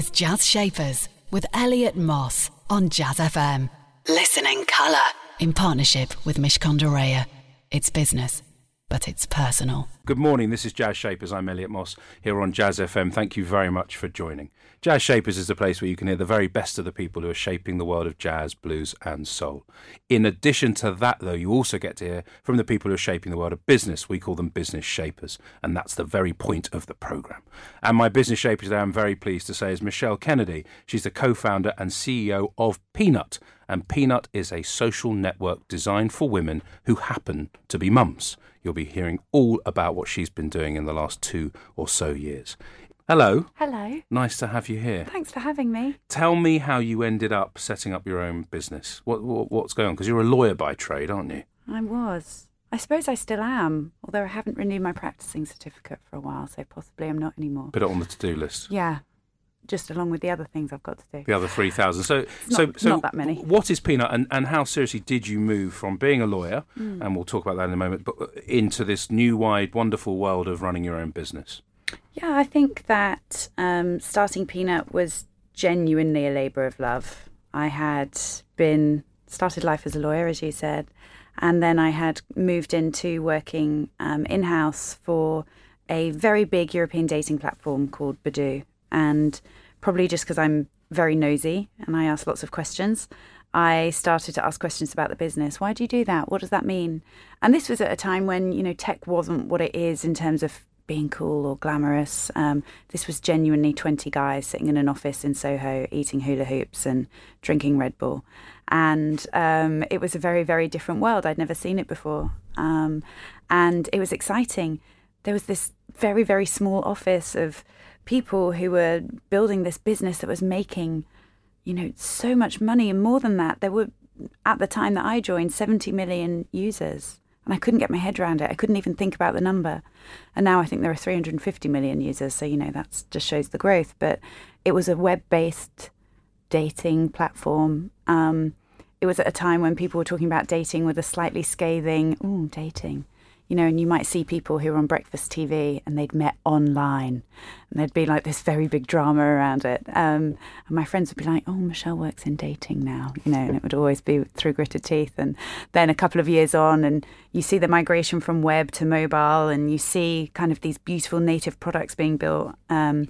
is Jazz Shapers with Elliot Moss on Jazz FM. Listen in colour in partnership with Mishcon de Reya. It's business, but it's personal. Good morning. This is Jazz Shapers. I'm Elliot Moss here on Jazz FM. Thank you very much for joining. Jazz Shapers is a place where you can hear the very best of the people who are shaping the world of jazz, blues, and soul. In addition to that, though, you also get to hear from the people who are shaping the world of business. We call them business shapers, and that's the very point of the programme. And my business shaper today, I'm very pleased to say, is Michelle Kennedy. She's the co founder and CEO of Peanut. And Peanut is a social network designed for women who happen to be mums. You'll be hearing all about what she's been doing in the last two or so years. Hello. Hello. Nice to have you here. Thanks for having me. Tell me how you ended up setting up your own business. What, what what's going on? Because you're a lawyer by trade, aren't you? I was. I suppose I still am, although I haven't renewed my practicing certificate for a while, so possibly I'm not anymore. Put it on the to-do list. Yeah, just along with the other things I've got to do. The other three thousand. So, It's so, not- so, not that many. What is Peanut, and, and how seriously did you move from being a lawyer, Hmm. and we'll talk about that in a moment, but uh, into this new, wide, wonderful world of running your own business? Yeah, I think that um, starting Peanut was genuinely a labour of love. I had been started life as a lawyer, as you said, and then I had moved into working um, in house for a very big European dating platform called Badoo. And probably just because I'm very nosy and I ask lots of questions, I started to ask questions about the business. Why do you do that? What does that mean? And this was at a time when you know tech wasn't what it is in terms of being cool or glamorous. Um, this was genuinely 20 guys sitting in an office in Soho eating hula hoops and drinking Red Bull. And um, it was a very, very different world. I'd never seen it before. Um, and it was exciting. There was this very, very small office of people who were building this business that was making, you know, so much money. And more than that, there were, at the time that I joined, 70 million users and I couldn't get my head around it. I couldn't even think about the number. And now I think there are 350 million users, so you know that just shows the growth. But it was a web-based dating platform. Um, it was at a time when people were talking about dating with a slightly scathing, "Ooh, dating," you know. And you might see people who were on breakfast TV and they'd met online, and there'd be like this very big drama around it. Um, and my friends would be like, "Oh, Michelle works in dating now," you know, and it would always be through gritted teeth. And then a couple of years on, and you see the migration from web to mobile, and you see kind of these beautiful native products being built. Um,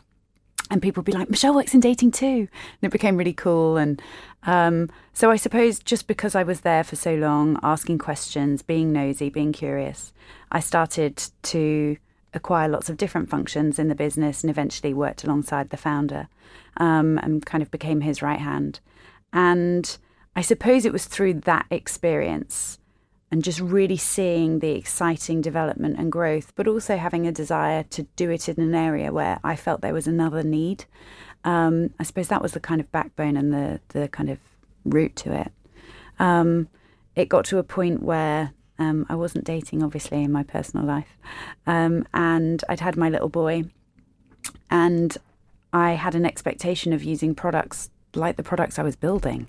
and people would be like, Michelle works in dating too. And it became really cool. And um, so I suppose just because I was there for so long, asking questions, being nosy, being curious, I started to acquire lots of different functions in the business and eventually worked alongside the founder um, and kind of became his right hand. And I suppose it was through that experience and just really seeing the exciting development and growth, but also having a desire to do it in an area where I felt there was another need. Um, I suppose that was the kind of backbone and the the kind of root to it. Um, it got to a point where um, I wasn't dating, obviously, in my personal life, um, and I'd had my little boy, and I had an expectation of using products like the products I was building,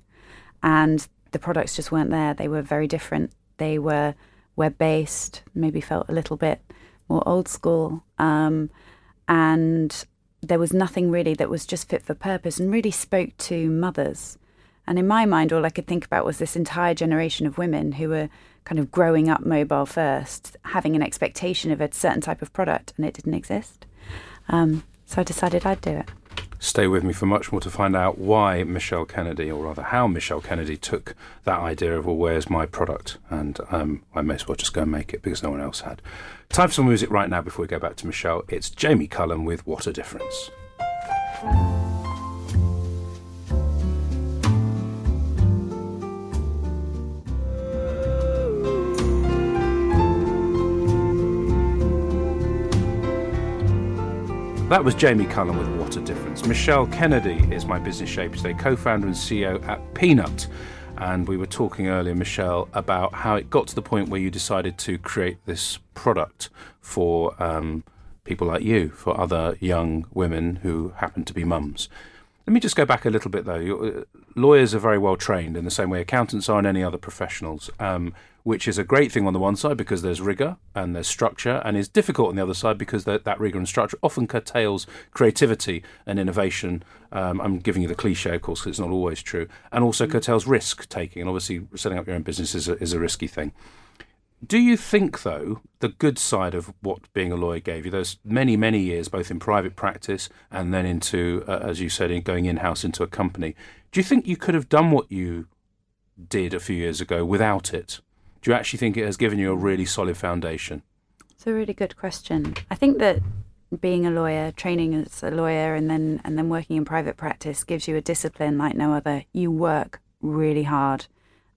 and the products just weren't there. They were very different. They were web based, maybe felt a little bit more old school. Um, and there was nothing really that was just fit for purpose and really spoke to mothers. And in my mind, all I could think about was this entire generation of women who were kind of growing up mobile first, having an expectation of a certain type of product, and it didn't exist. Um, so I decided I'd do it. Stay with me for much more to find out why Michelle Kennedy, or rather how Michelle Kennedy took that idea of, well, where's my product? And um, I may as well just go and make it because no one else had. Time for some music right now before we go back to Michelle. It's Jamie Cullum with What a Difference. That was Jamie Cullum with What a Difference. Michelle Kennedy is my business shape today, co founder and CEO at Peanut. And we were talking earlier, Michelle, about how it got to the point where you decided to create this product for um, people like you, for other young women who happen to be mums. Let me just go back a little bit, though. Uh, lawyers are very well trained in the same way accountants are and any other professionals, um, which is a great thing on the one side because there's rigour and there's structure, and is difficult on the other side because that, that rigour and structure often curtails creativity and innovation. Um, I'm giving you the cliche, of course, because it's not always true, and also curtails risk taking. And obviously, setting up your own business is a, is a risky thing. Do you think, though, the good side of what being a lawyer gave you, those many, many years, both in private practice and then into, uh, as you said, in going in house into a company, do you think you could have done what you did a few years ago without it? Do you actually think it has given you a really solid foundation? It's a really good question. I think that being a lawyer, training as a lawyer, and then and then working in private practice gives you a discipline like no other. You work really hard,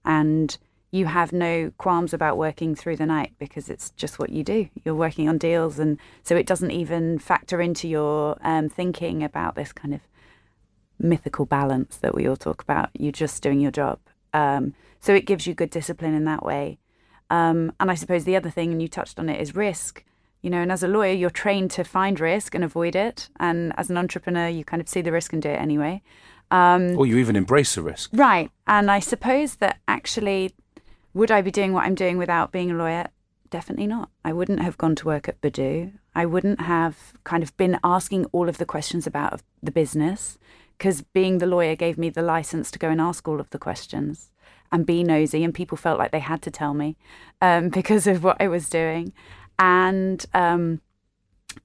and you have no qualms about working through the night because it's just what you do. You're working on deals, and so it doesn't even factor into your um, thinking about this kind of mythical balance that we all talk about. You're just doing your job. Um, so it gives you good discipline in that way. Um, and I suppose the other thing, and you touched on it, is risk. You know, and as a lawyer, you're trained to find risk and avoid it. And as an entrepreneur, you kind of see the risk and do it anyway. Um, or you even embrace the risk. Right. And I suppose that actually would I be doing what I'm doing without being a lawyer? Definitely not. I wouldn't have gone to work at Badoo. I wouldn't have kind of been asking all of the questions about the business because being the lawyer gave me the license to go and ask all of the questions and be nosy, and people felt like they had to tell me um, because of what I was doing. And, um,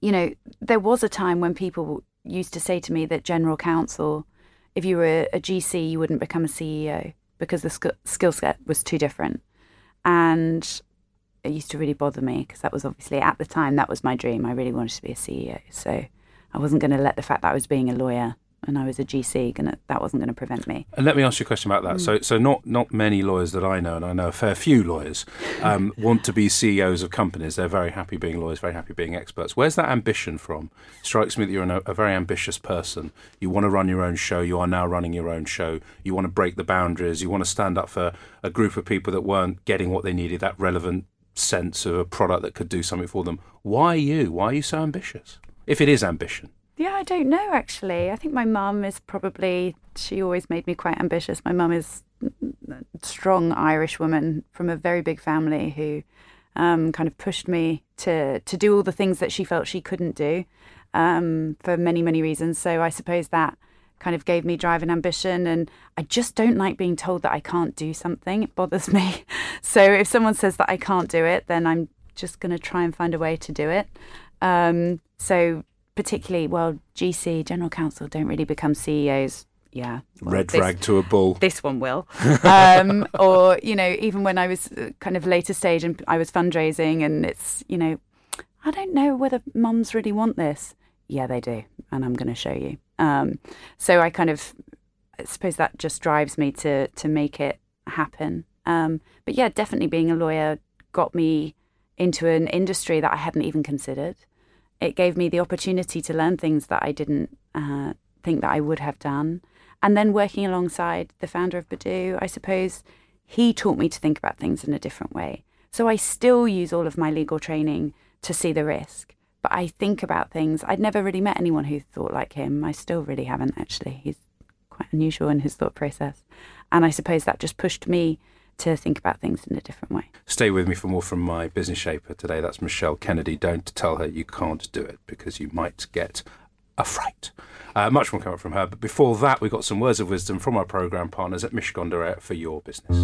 you know, there was a time when people used to say to me that general counsel, if you were a GC, you wouldn't become a CEO because the sk- skill set was too different. And it used to really bother me because that was obviously at the time that was my dream. I really wanted to be a CEO. So I wasn't going to let the fact that I was being a lawyer and I was a GC, gonna, that wasn't going to prevent me. And let me ask you a question about that. Mm. So, so not not many lawyers that I know, and I know a fair few lawyers, um, want to be CEOs of companies. They're very happy being lawyers, very happy being experts. Where's that ambition from? It strikes me that you're a, a very ambitious person. You want to run your own show. You are now running your own show. You want to break the boundaries. You want to stand up for a group of people that weren't getting what they needed, that relevant sense of a product that could do something for them. Why you? Why are you so ambitious? If it is ambition. Yeah, I don't know actually. I think my mum is probably, she always made me quite ambitious. My mum is a strong Irish woman from a very big family who um, kind of pushed me to, to do all the things that she felt she couldn't do um, for many, many reasons. So I suppose that kind of gave me drive and ambition. And I just don't like being told that I can't do something. It bothers me. So if someone says that I can't do it, then I'm just going to try and find a way to do it. Um, so particularly, well, GC, General Counsel, don't really become CEOs. Yeah. Well, Red flag to a bull. This one will. um, or, you know, even when I was uh, kind of later stage and I was fundraising and it's, you know, I don't know whether mums really want this. Yeah, they do. And I'm going to show you. Um, so I kind of I suppose that just drives me to, to make it happen. Um, but yeah, definitely being a lawyer got me into an industry that I hadn't even considered it gave me the opportunity to learn things that I didn't uh, think that I would have done. And then working alongside the founder of Badoo, I suppose he taught me to think about things in a different way. So I still use all of my legal training to see the risk, but I think about things. I'd never really met anyone who thought like him. I still really haven't, actually. He's quite unusual in his thought process. And I suppose that just pushed me to think about things in a different way. Stay with me for more from my business shaper today. That's Michelle Kennedy. Don't tell her you can't do it because you might get a fright. Uh, much more coming from her. But before that, we've got some words of wisdom from our programme partners at Mishcon for your business.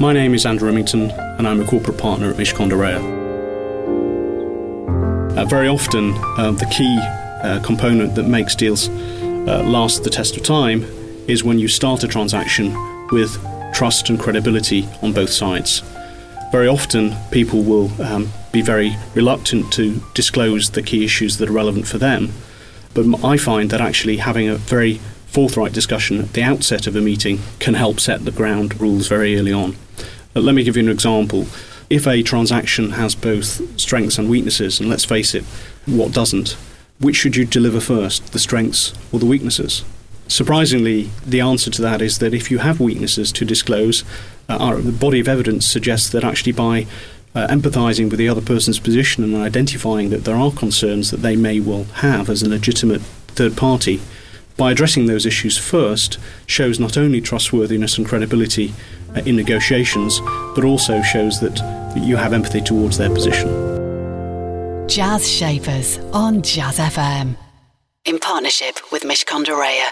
My name is Andrew Remington, and I'm a corporate partner at Mishcon uh, very often, uh, the key uh, component that makes deals uh, last the test of time is when you start a transaction with trust and credibility on both sides. Very often, people will um, be very reluctant to disclose the key issues that are relevant for them. But I find that actually having a very forthright discussion at the outset of a meeting can help set the ground rules very early on. Uh, let me give you an example. If a transaction has both strengths and weaknesses, and let's face it, what doesn't, which should you deliver first, the strengths or the weaknesses? Surprisingly, the answer to that is that if you have weaknesses to disclose, uh, our, the body of evidence suggests that actually by uh, empathizing with the other person's position and identifying that there are concerns that they may well have as a legitimate third party, by addressing those issues first, shows not only trustworthiness and credibility uh, in negotiations, but also shows that, you have empathy towards their position. Jazz Shapers on Jazz FM. In partnership with Mishcon de Reya.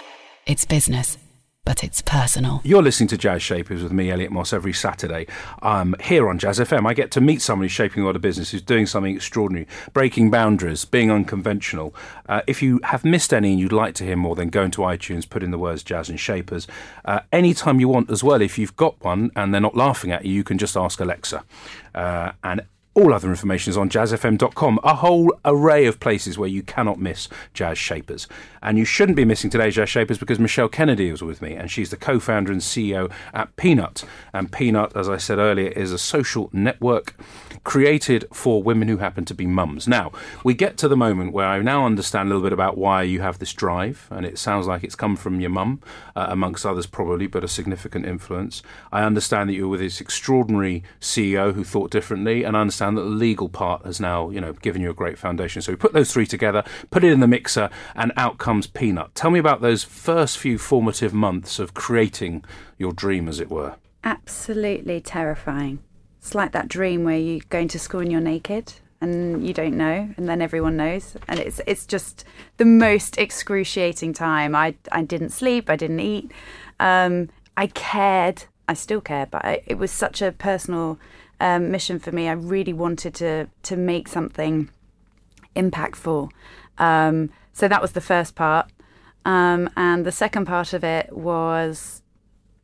It's business but it's personal. You're listening to Jazz Shapers with me, Elliot Moss, every Saturday um, here on Jazz FM. I get to meet someone who's shaping a lot of business, who's doing something extraordinary, breaking boundaries, being unconventional. Uh, if you have missed any and you'd like to hear more, then go into iTunes, put in the words Jazz and Shapers. Uh, anytime you want as well, if you've got one and they're not laughing at you, you can just ask Alexa. Uh, and all other information is on jazzfm.com, a whole array of places where you cannot miss Jazz Shapers. And you shouldn't be missing today's Jazz Shapers because Michelle Kennedy is with me, and she's the co founder and CEO at Peanut. And Peanut, as I said earlier, is a social network created for women who happen to be mums. Now, we get to the moment where I now understand a little bit about why you have this drive, and it sounds like it's come from your mum, uh, amongst others probably, but a significant influence. I understand that you were with this extraordinary CEO who thought differently, and I understand that the legal part has now, you know, given you a great foundation. So we put those three together, put it in the mixer, and out comes Peanut. Tell me about those first few formative months of creating your dream, as it were. Absolutely terrifying. It's like that dream where you're going to school and you're naked and you don't know and then everyone knows and it's it's just the most excruciating time i i didn't sleep i didn't eat um, i cared i still care but I, it was such a personal um, mission for me i really wanted to to make something impactful um, so that was the first part um, and the second part of it was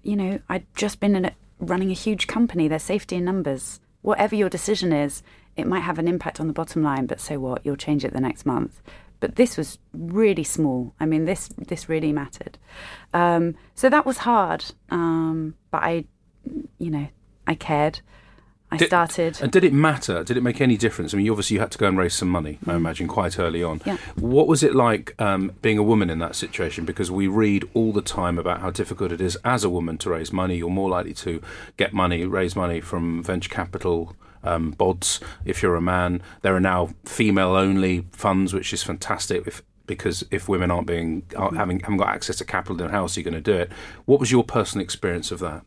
you know i'd just been a running a huge company, there's safety in numbers. Whatever your decision is, it might have an impact on the bottom line, but so what? You'll change it the next month. But this was really small. I mean, this this really mattered. Um, so that was hard. Um, but I, you know, I cared. I did, started. And did it matter? Did it make any difference? I mean, obviously you had to go and raise some money, I mm. imagine, quite early on. Yeah. What was it like um, being a woman in that situation? Because we read all the time about how difficult it is as a woman to raise money. You're more likely to get money, raise money from venture capital. Um, bods if you're a man there are now female only funds which is fantastic if because if women aren't being aren't mm. having haven't got access to capital then how else are you going to do it what was your personal experience of that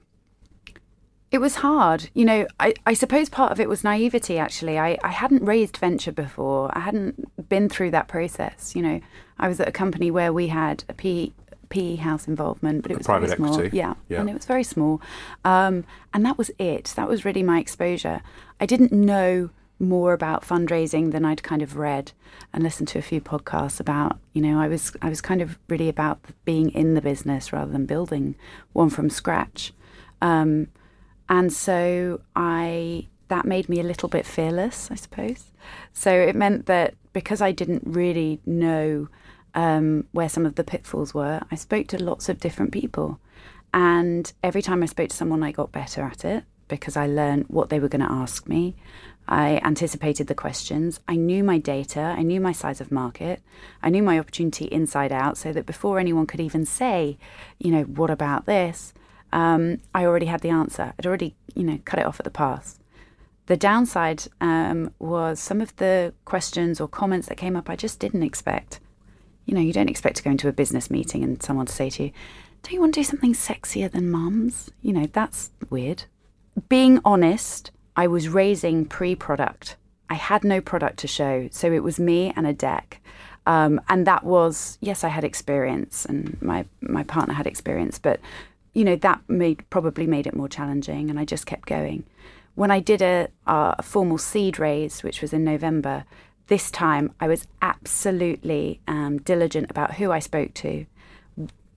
it was hard. You know, I, I suppose part of it was naivety, actually. I, I hadn't raised venture before, I hadn't been through that process. You know, I was at a company where we had a PE, PE house involvement, but it was private very small. Equity. Yeah, yeah, and it was very small. Um, and that was it. That was really my exposure. I didn't know more about fundraising than I'd kind of read and listened to a few podcasts about. You know, I was I was kind of really about being in the business rather than building one from scratch. Um, and so I that made me a little bit fearless, I suppose. So it meant that because I didn't really know um, where some of the pitfalls were, I spoke to lots of different people. And every time I spoke to someone, I got better at it because I learned what they were going to ask me. I anticipated the questions. I knew my data. I knew my size of market. I knew my opportunity inside out so that before anyone could even say, you know, what about this? Um, I already had the answer. I'd already, you know, cut it off at the pass. The downside um, was some of the questions or comments that came up I just didn't expect. You know, you don't expect to go into a business meeting and someone to say to you, "Do you want to do something sexier than mums?" You know, that's weird. Being honest, I was raising pre-product. I had no product to show, so it was me and a deck. Um, and that was yes, I had experience, and my my partner had experience, but you know, that made probably made it more challenging, and I just kept going. When I did a, a formal seed raise, which was in November, this time I was absolutely um, diligent about who I spoke to,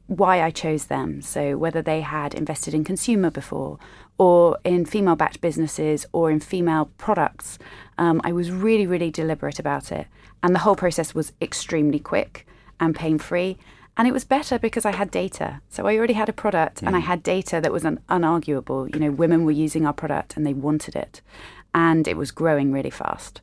why I chose them. So, whether they had invested in consumer before, or in female backed businesses, or in female products, um, I was really, really deliberate about it. And the whole process was extremely quick and pain free. And it was better because I had data. So I already had a product mm. and I mm. had data that was un- unarguable. You know, women were using our product and they wanted it. And it was growing really fast.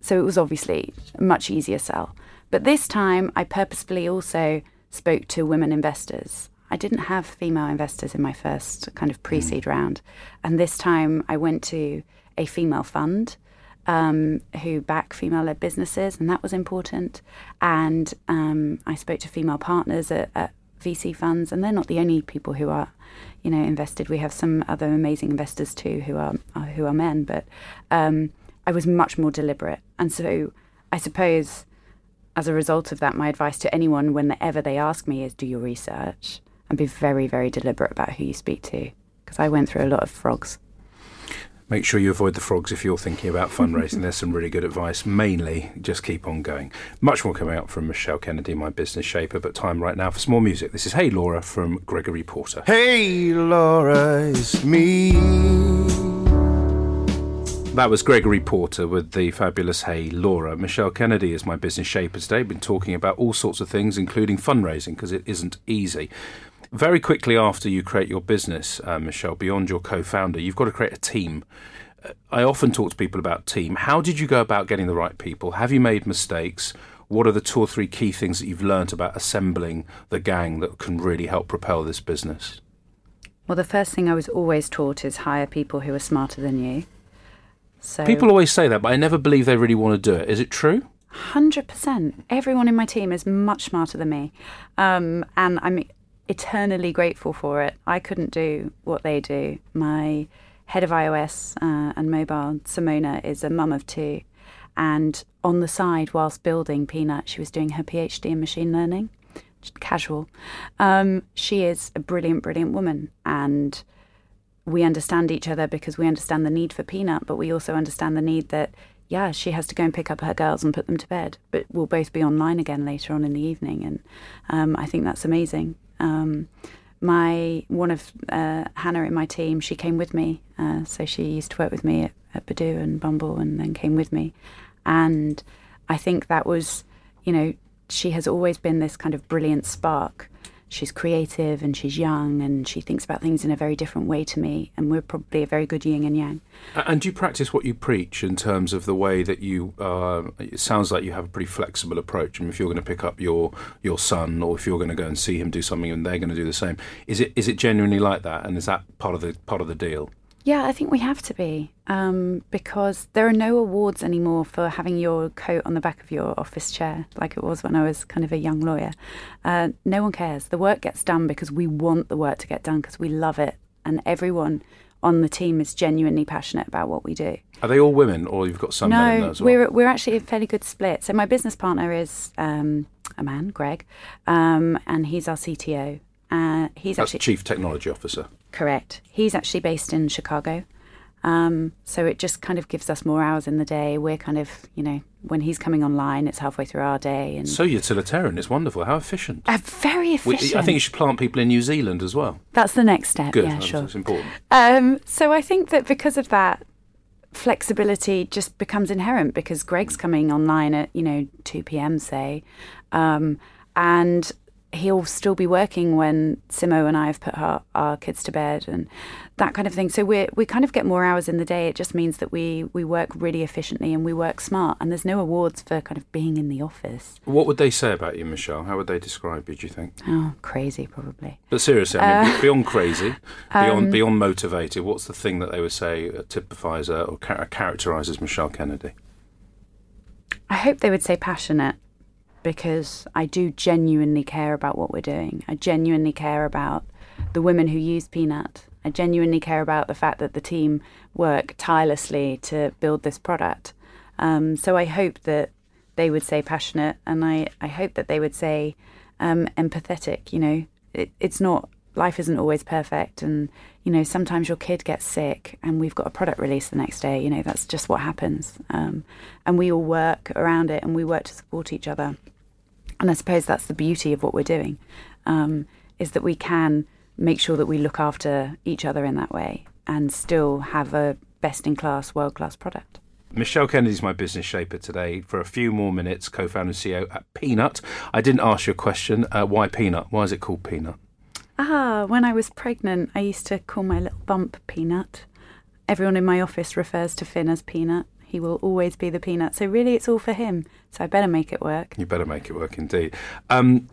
So it was obviously a much easier sell. But this time I purposefully also spoke to women investors. I didn't have female investors in my first kind of pre seed mm. round. And this time I went to a female fund um, who back female led businesses, and that was important. And um, I spoke to female partners at, at, VC funds, and they're not the only people who are, you know, invested. We have some other amazing investors too who are uh, who are men, but um, I was much more deliberate, and so I suppose as a result of that, my advice to anyone whenever they ask me is do your research and be very, very deliberate about who you speak to, because I went through a lot of frogs. Make sure you avoid the frogs if you're thinking about fundraising. There's some really good advice. Mainly, just keep on going. Much more coming up from Michelle Kennedy, my business shaper, but time right now for some more music. This is Hey Laura from Gregory Porter. Hey Laura, it's me. That was Gregory Porter with the fabulous Hey Laura. Michelle Kennedy is my business shaper today. Been talking about all sorts of things, including fundraising, because it isn't easy. Very quickly after you create your business, uh, Michelle, beyond your co founder, you've got to create a team. Uh, I often talk to people about team. How did you go about getting the right people? Have you made mistakes? What are the two or three key things that you've learned about assembling the gang that can really help propel this business? Well, the first thing I was always taught is hire people who are smarter than you. So people always say that, but I never believe they really want to do it. Is it true? Hundred percent. Everyone in my team is much smarter than me, um, and I'm eternally grateful for it. I couldn't do what they do. My head of iOS uh, and mobile, Simona, is a mum of two. And on the side, whilst building Peanut, she was doing her PhD in machine learning, casual. Um, she is a brilliant, brilliant woman. And we understand each other because we understand the need for Peanut, but we also understand the need that, yeah, she has to go and pick up her girls and put them to bed, but we'll both be online again later on in the evening. And um, I think that's amazing. Um, my one of uh, Hannah in my team, she came with me. Uh, so she used to work with me at, at Badoo and Bumble, and then came with me. And I think that was, you know, she has always been this kind of brilliant spark she's creative and she's young and she thinks about things in a very different way to me and we're probably a very good yin and yang. And do you practice what you preach in terms of the way that you uh, it sounds like you have a pretty flexible approach. And if you're going to pick up your your son or if you're going to go and see him do something and they're going to do the same is it is it genuinely like that? And is that part of the part of the deal yeah, I think we have to be um, because there are no awards anymore for having your coat on the back of your office chair like it was when I was kind of a young lawyer. Uh, no one cares. The work gets done because we want the work to get done because we love it, and everyone on the team is genuinely passionate about what we do. Are they all women, or you've got some no, men in there as well? we're we're actually a fairly good split. So my business partner is um, a man, Greg, um, and he's our CTO. Uh, he's That's actually chief technology officer. Correct. He's actually based in Chicago. Um, so it just kind of gives us more hours in the day. We're kind of, you know, when he's coming online, it's halfway through our day. And so utilitarian. It's wonderful. How efficient. Uh, very efficient. We, I think you should plant people in New Zealand as well. That's the next step. Good. Yeah, that's, sure. That's important. Um, so I think that because of that, flexibility just becomes inherent because Greg's coming online at you know two p.m. say, um, and he'll still be working when Simo and I have put our, our kids to bed and that kind of thing. So we we kind of get more hours in the day. It just means that we we work really efficiently and we work smart. And there's no awards for kind of being in the office. What would they say about you, Michelle? How would they describe you? Do you think? Oh, crazy, probably. But seriously, I mean, uh, beyond crazy, beyond um, beyond motivated, what's the thing that they would say typifies or characterises Michelle Kennedy? I hope they would say passionate because I do genuinely care about what we're doing. I genuinely care about the women who use Peanut. I genuinely care about the fact that the team work tirelessly to build this product. Um, so I hope that they would say passionate, and I, I hope that they would say um, empathetic. You know, it, it's not life isn't always perfect, and you know sometimes your kid gets sick, and we've got a product release the next day. You know that's just what happens, um, and we all work around it, and we work to support each other. And I suppose that's the beauty of what we're doing, um, is that we can make sure that we look after each other in that way and still have a best in class, world class product. Michelle Kennedy is my business shaper today for a few more minutes, co founder and CEO at Peanut. I didn't ask you a question. Uh, why Peanut? Why is it called Peanut? Ah, when I was pregnant, I used to call my little bump Peanut. Everyone in my office refers to Finn as Peanut. He will always be the peanut. So really, it's all for him. So I better make it work. You better make it work indeed. Um,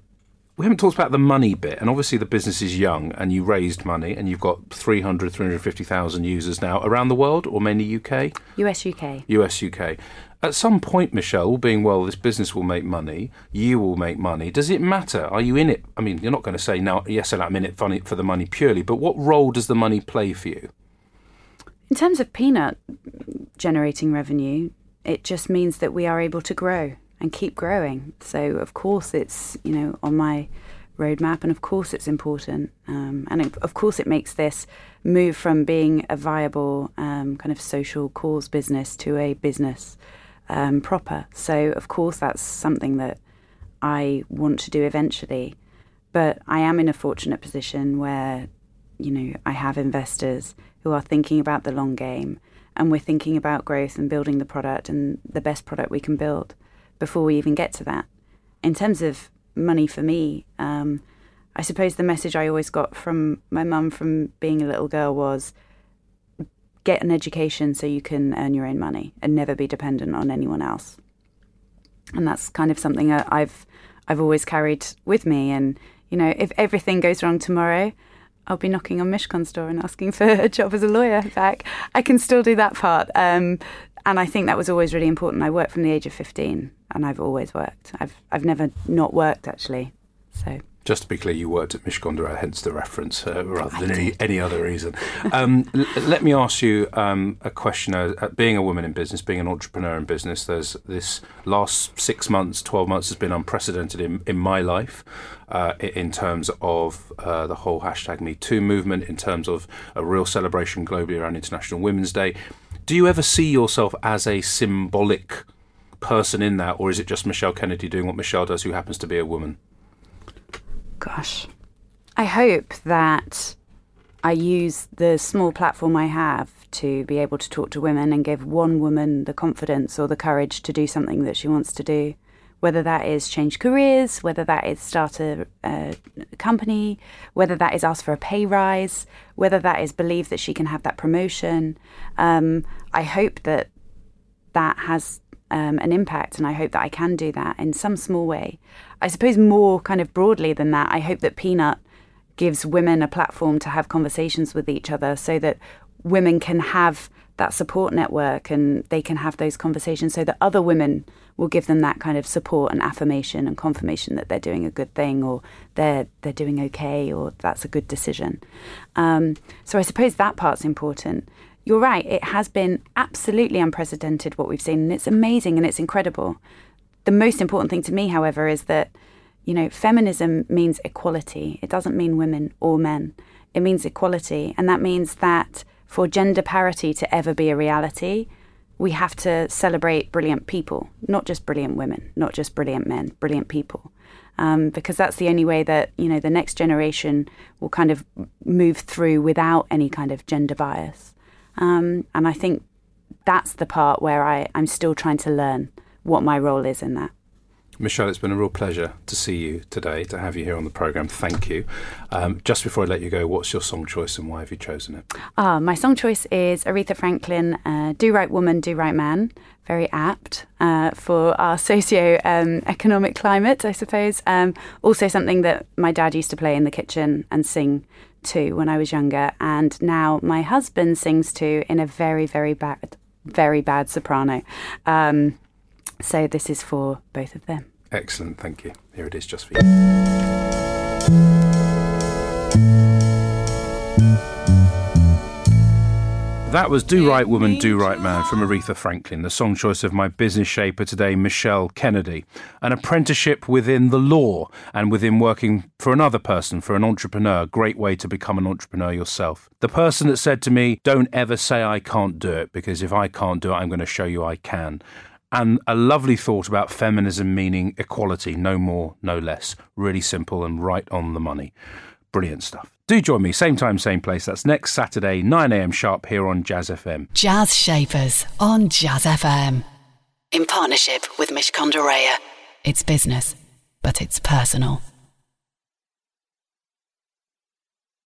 we haven't talked about the money bit, and obviously the business is young, and you raised money, and you've got 300, 350,000 users now around the world, or mainly UK? US, UK. US, UK. At some point, Michelle, being well, this business will make money. You will make money. Does it matter? Are you in it? I mean, you're not going to say now, yes, I'm in it for the money purely, but what role does the money play for you? In terms of peanut generating revenue, it just means that we are able to grow and keep growing. So, of course, it's you know on my roadmap, and of course, it's important, um, and of course, it makes this move from being a viable um, kind of social cause business to a business um, proper. So, of course, that's something that I want to do eventually. But I am in a fortunate position where, you know, I have investors who are thinking about the long game, and we're thinking about growth and building the product and the best product we can build before we even get to that. In terms of money for me, um, I suppose the message I always got from my mum from being a little girl was get an education so you can earn your own money and never be dependent on anyone else. And that's kind of something I've I've always carried with me. And you know, if everything goes wrong tomorrow, I'll be knocking on Mishcon's door and asking for a job as a lawyer back. I can still do that part. Um, and I think that was always really important. I worked from the age of 15 and I've always worked. I've I've never not worked actually. So just to be clear, you worked at Mishcon hence the reference, uh, rather than any, any other reason. Um, l- let me ask you um, a question. Uh, uh, being a woman in business, being an entrepreneur in business, there's this last six months, 12 months has been unprecedented in, in my life uh, in terms of uh, the whole hashtag Me Too movement, in terms of a real celebration globally around International Women's Day. Do you ever see yourself as a symbolic person in that, or is it just Michelle Kennedy doing what Michelle does, who happens to be a woman? Gosh, I hope that I use the small platform I have to be able to talk to women and give one woman the confidence or the courage to do something that she wants to do. Whether that is change careers, whether that is start a, a company, whether that is ask for a pay rise, whether that is believe that she can have that promotion. Um, I hope that that has um, an impact, and I hope that I can do that in some small way. I suppose more kind of broadly than that, I hope that Peanut gives women a platform to have conversations with each other so that women can have that support network and they can have those conversations so that other women will give them that kind of support and affirmation and confirmation that they're doing a good thing or they're they're doing okay or that's a good decision. Um, so I suppose that part's important you're right, it has been absolutely unprecedented what we've seen, and it's amazing and it's incredible. The most important thing to me, however, is that, you know, feminism means equality. It doesn't mean women or men, it means equality. And that means that for gender parity to ever be a reality, we have to celebrate brilliant people, not just brilliant women, not just brilliant men, brilliant people. Um, because that's the only way that you know the next generation will kind of move through without any kind of gender bias. Um, and I think that's the part where I, I'm still trying to learn what my role is in that. Michelle, it's been a real pleasure to see you today, to have you here on the programme. Thank you. Um, just before I let you go, what's your song choice and why have you chosen it? Ah, my song choice is Aretha Franklin, uh, Do Right Woman, Do Right Man. Very apt uh, for our socio um, economic climate, I suppose. Um, also, something that my dad used to play in the kitchen and sing to when I was younger, and now my husband sings to in a very, very bad, very bad soprano. Um, so this is for both of them. Excellent, thank you. Here it is just for you. That was Do Right Woman, Do Right Man from Aretha Franklin, the song choice of my business shaper today, Michelle Kennedy. An apprenticeship within the law and within working for another person, for an entrepreneur, great way to become an entrepreneur yourself. The person that said to me, Don't ever say I can't do it, because if I can't do it, I'm going to show you I can. And a lovely thought about feminism meaning equality, no more, no less. Really simple and right on the money. Brilliant stuff. Do join me, same time, same place. That's next Saturday, 9am sharp here on Jazz FM. Jazz Shapers on Jazz FM. In partnership with Mishcon de It's business, but it's personal.